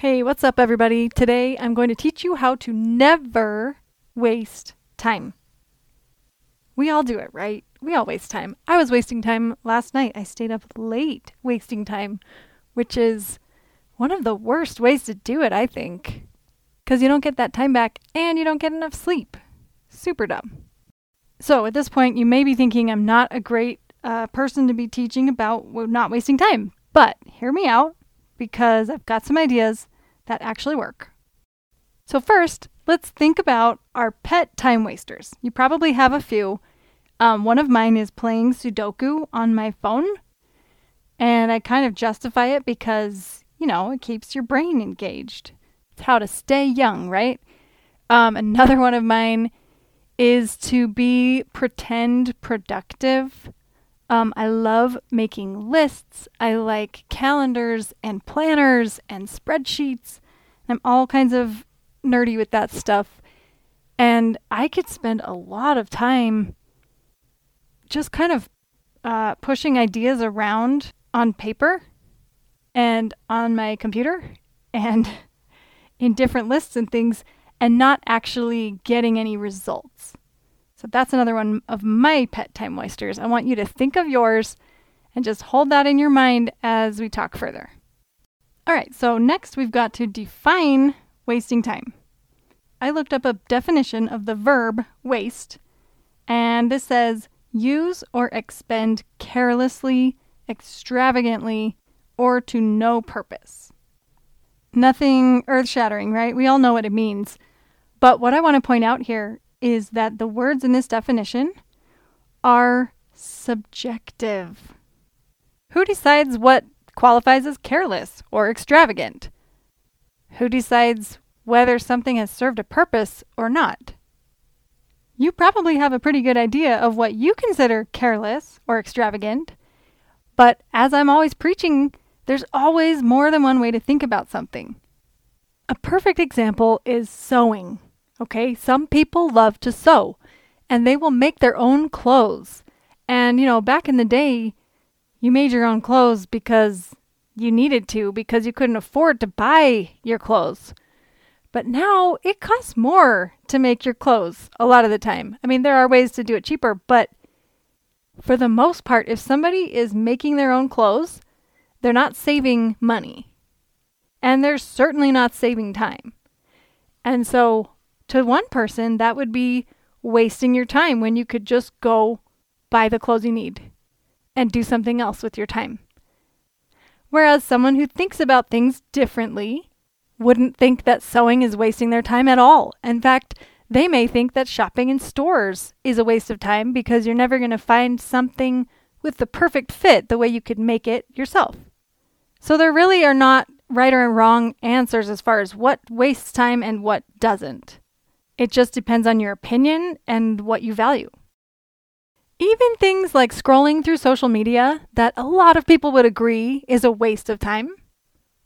Hey, what's up, everybody? Today I'm going to teach you how to never waste time. We all do it, right? We all waste time. I was wasting time last night. I stayed up late wasting time, which is one of the worst ways to do it, I think. Because you don't get that time back and you don't get enough sleep. Super dumb. So at this point, you may be thinking I'm not a great uh, person to be teaching about not wasting time. But hear me out because I've got some ideas that actually work. So, first, let's think about our pet time wasters. You probably have a few. Um, one of mine is playing Sudoku on my phone. And I kind of justify it because, you know, it keeps your brain engaged. It's how to stay young, right? Um, another one of mine is to be pretend productive. Um, I love making lists. I like calendars and planners and spreadsheets. I'm all kinds of nerdy with that stuff. And I could spend a lot of time just kind of uh, pushing ideas around on paper and on my computer and in different lists and things and not actually getting any results. So that's another one of my pet time wasters. I want you to think of yours and just hold that in your mind as we talk further. All right, so next we've got to define wasting time. I looked up a definition of the verb waste, and this says use or expend carelessly, extravagantly, or to no purpose. Nothing earth shattering, right? We all know what it means. But what I want to point out here is that the words in this definition are subjective. Who decides what qualifies as careless or extravagant? Who decides whether something has served a purpose or not? You probably have a pretty good idea of what you consider careless or extravagant, but as I'm always preaching, there's always more than one way to think about something. A perfect example is sewing. Okay, some people love to sew and they will make their own clothes. And, you know, back in the day, you made your own clothes because you needed to, because you couldn't afford to buy your clothes. But now it costs more to make your clothes a lot of the time. I mean, there are ways to do it cheaper, but for the most part, if somebody is making their own clothes, they're not saving money. And they're certainly not saving time. And so to one person, that would be wasting your time when you could just go buy the clothes you need and do something else with your time. Whereas someone who thinks about things differently wouldn't think that sewing is wasting their time at all. In fact, they may think that shopping in stores is a waste of time because you're never going to find something with the perfect fit the way you could make it yourself. So there really are not right or wrong answers as far as what wastes time and what doesn't. It just depends on your opinion and what you value. Even things like scrolling through social media, that a lot of people would agree is a waste of time,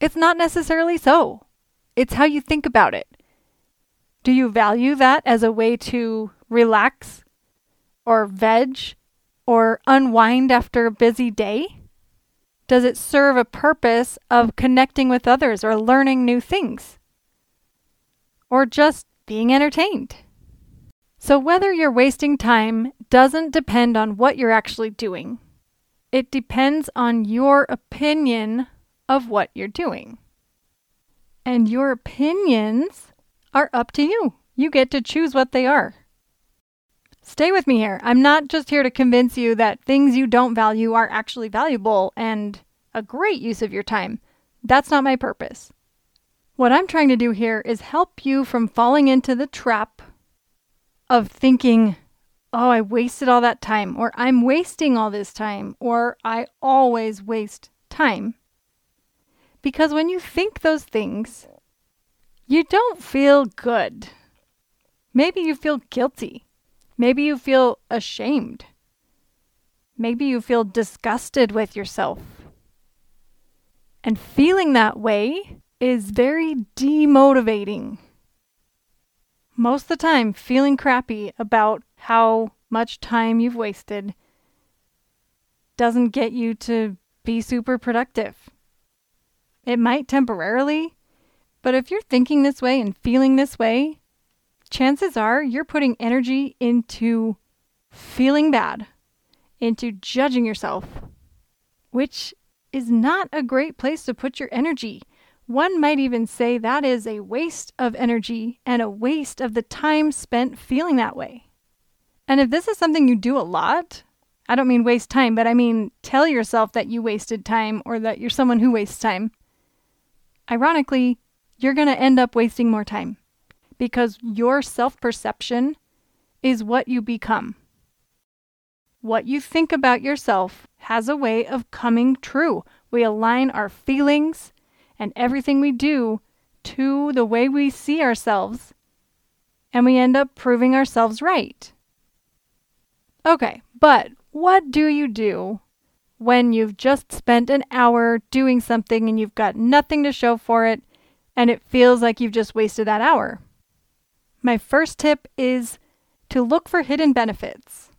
it's not necessarily so. It's how you think about it. Do you value that as a way to relax or veg or unwind after a busy day? Does it serve a purpose of connecting with others or learning new things? Or just being entertained. So, whether you're wasting time doesn't depend on what you're actually doing. It depends on your opinion of what you're doing. And your opinions are up to you. You get to choose what they are. Stay with me here. I'm not just here to convince you that things you don't value are actually valuable and a great use of your time. That's not my purpose. What I'm trying to do here is help you from falling into the trap of thinking, oh, I wasted all that time, or I'm wasting all this time, or I always waste time. Because when you think those things, you don't feel good. Maybe you feel guilty. Maybe you feel ashamed. Maybe you feel disgusted with yourself. And feeling that way is very demotivating. Most of the time, feeling crappy about how much time you've wasted doesn't get you to be super productive. It might temporarily But if you're thinking this way and feeling this way, chances are you're putting energy into feeling bad, into judging yourself, which is not a great place to put your energy. One might even say that is a waste of energy and a waste of the time spent feeling that way. And if this is something you do a lot, I don't mean waste time, but I mean tell yourself that you wasted time or that you're someone who wastes time. Ironically, you're going to end up wasting more time because your self perception is what you become. What you think about yourself has a way of coming true. We align our feelings and everything we do to the way we see ourselves, and we end up proving ourselves right. Okay, but what do you do when you've just spent an hour doing something and you've got nothing to show for it and it feels like you've just wasted that hour? My first tip is to look for hidden benefits.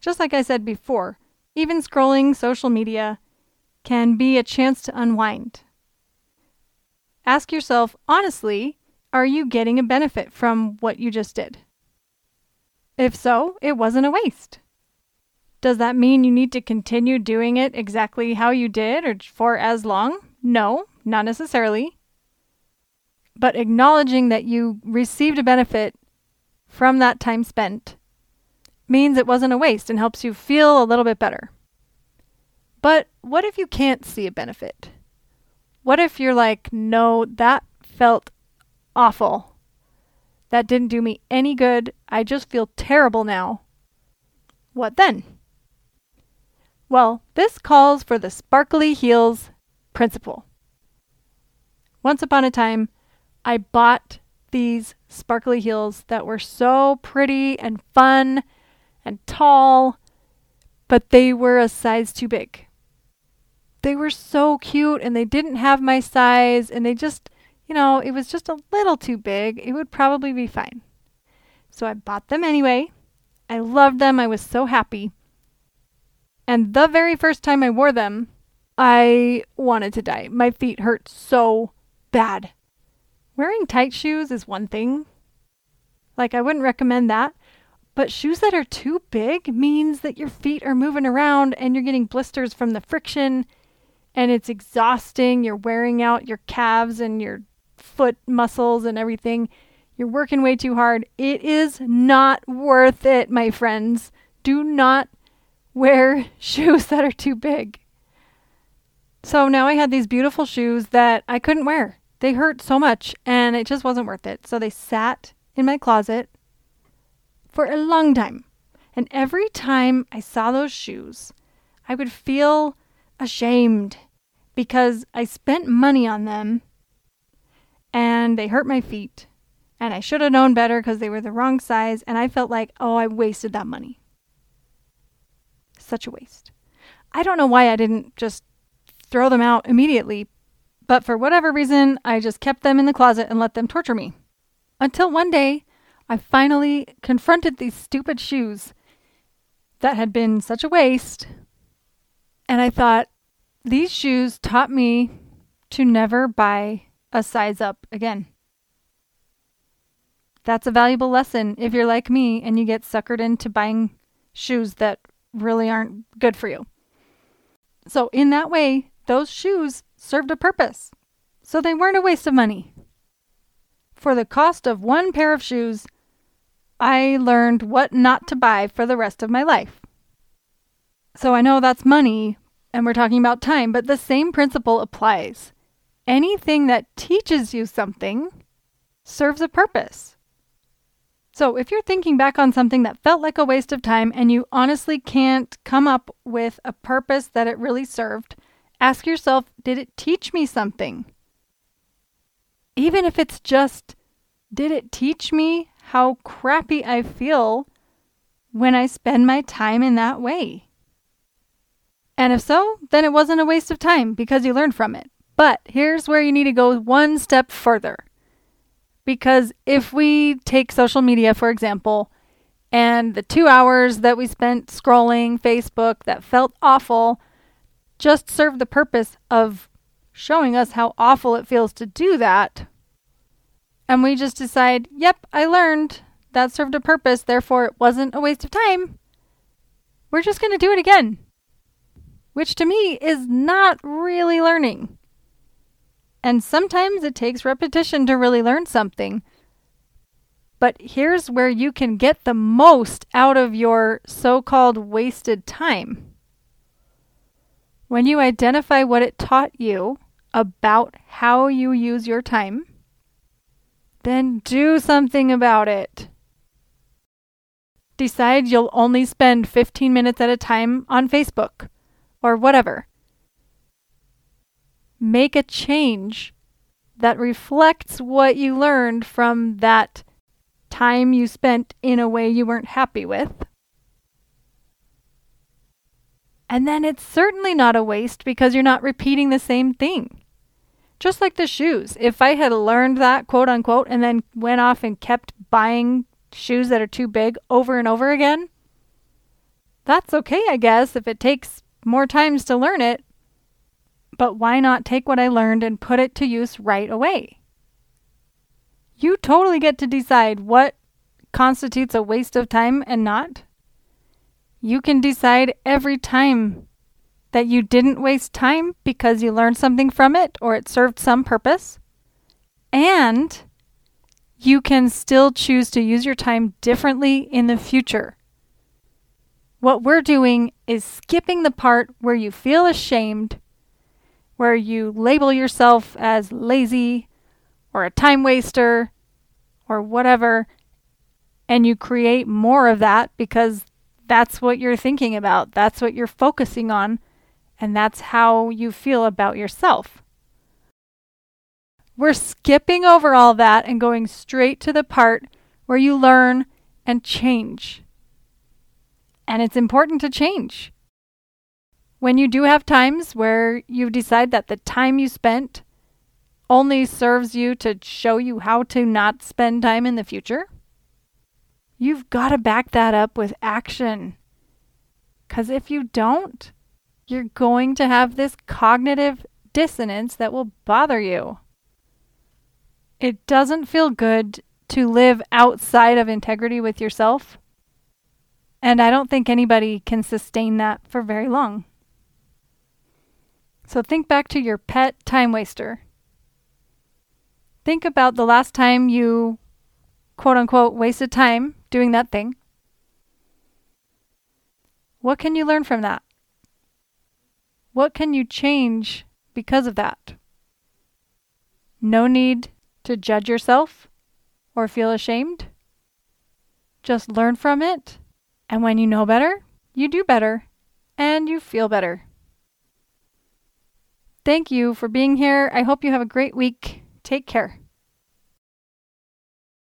Just like I said before, even scrolling social media can be a chance to unwind. Ask yourself honestly are you getting a benefit from what you just did? If so, it wasn't a waste. Does that mean you need to continue doing it exactly how you did or for as long? No, not necessarily. But acknowledging that you received a benefit from that time spent means it wasn't a waste and helps you feel a little bit better. But what if you can't see a benefit? What if you're like, no, that felt awful. That didn't do me any good. I just feel terrible now. What then? Well, this calls for the sparkly heels principle. Once upon a time, I bought these sparkly heels that were so pretty and fun and tall, but they were a size too big they were so cute and they didn't have my size and they just, you know, it was just a little too big. It would probably be fine. So I bought them anyway. I loved them. I was so happy. And the very first time I wore them, I wanted to die. My feet hurt so bad. Wearing tight shoes is one thing. Like, I wouldn't recommend that. But shoes that are too big means that your feet are moving around and you're getting blisters from the friction and it's exhausting. You're wearing out your calves and your foot muscles and everything. You're working way too hard. It is not worth it, my friends. Do not wear shoes that are too big. So now I had these beautiful shoes that I couldn't wear. They hurt so much and it just wasn't worth it. So they sat in my closet for a long time. And every time I saw those shoes, I would feel ashamed because I spent money on them and they hurt my feet. And I should have known better because they were the wrong size. And I felt like, oh, I wasted that money. Such a waste. I don't know why I didn't just throw them out immediately, but for whatever reason, I just kept them in the closet and let them torture me. Until one day, I finally confronted these stupid shoes that had been such a waste and I thought, these shoes taught me to never buy a size up again. That's a valuable lesson if you're like me and you get suckered into buying shoes that really aren't good for you. So, in that way, those shoes served a purpose. So, they weren't a waste of money. For the cost of one pair of shoes, I learned what not to buy for the rest of my life. So I know that's money, and we're talking about time, but the same principle applies. Anything that teaches you something serves a purpose. So, if you're thinking back on something that felt like a waste of time and you honestly can't come up with a purpose that it really served, ask yourself did it teach me something? Even if it's just, did it teach me how crappy I feel when I spend my time in that way? And if so, then it wasn't a waste of time because you learned from it. But here's where you need to go one step further. Because if we take social media, for example, and the two hours that we spent scrolling Facebook that felt awful just served the purpose of showing us how awful it feels to do that. And we just decide, yep, I learned. That served a purpose, therefore it wasn't a waste of time. We're just going to do it again. Which to me is not really learning. And sometimes it takes repetition to really learn something. But here's where you can get the most out of your so called wasted time. When you identify what it taught you about how you use your time, then do something about it. Decide you'll only spend 15 minutes at a time on Facebook or whatever. Make a change that reflects what you learned from that time you spent in a way you weren't happy with. And then it's certainly not a waste because you're not repeating the same thing. Just like the shoes. If I had learned that, quote unquote, and then went off and kept buying shoes that are too big over and over again, that's okay, I guess, if it takes more times to learn it. But why not take what I learned and put it to use right away? You totally get to decide what constitutes a waste of time and not. You can decide every time that you didn't waste time because you learned something from it or it served some purpose. And you can still choose to use your time differently in the future. What we're doing is skipping the part where you feel ashamed, where you label yourself as lazy or a time waster or whatever, and you create more of that because that's what you're thinking about. That's what you're focusing on. And that's how you feel about yourself. We're skipping over all that and going straight to the part where you learn and change. And it's important to change. When you do have times where you decide that the time you spent only serves you to show you how to not spend time in the future, You've got to back that up with action. Because if you don't, you're going to have this cognitive dissonance that will bother you. It doesn't feel good to live outside of integrity with yourself. And I don't think anybody can sustain that for very long. So think back to your pet time waster. Think about the last time you, quote unquote, wasted time doing that thing. What can you learn from that? What can you change because of that? No need to judge yourself or feel ashamed. Just learn from it, and when you know better, you do better and you feel better. Thank you for being here. I hope you have a great week. Take care.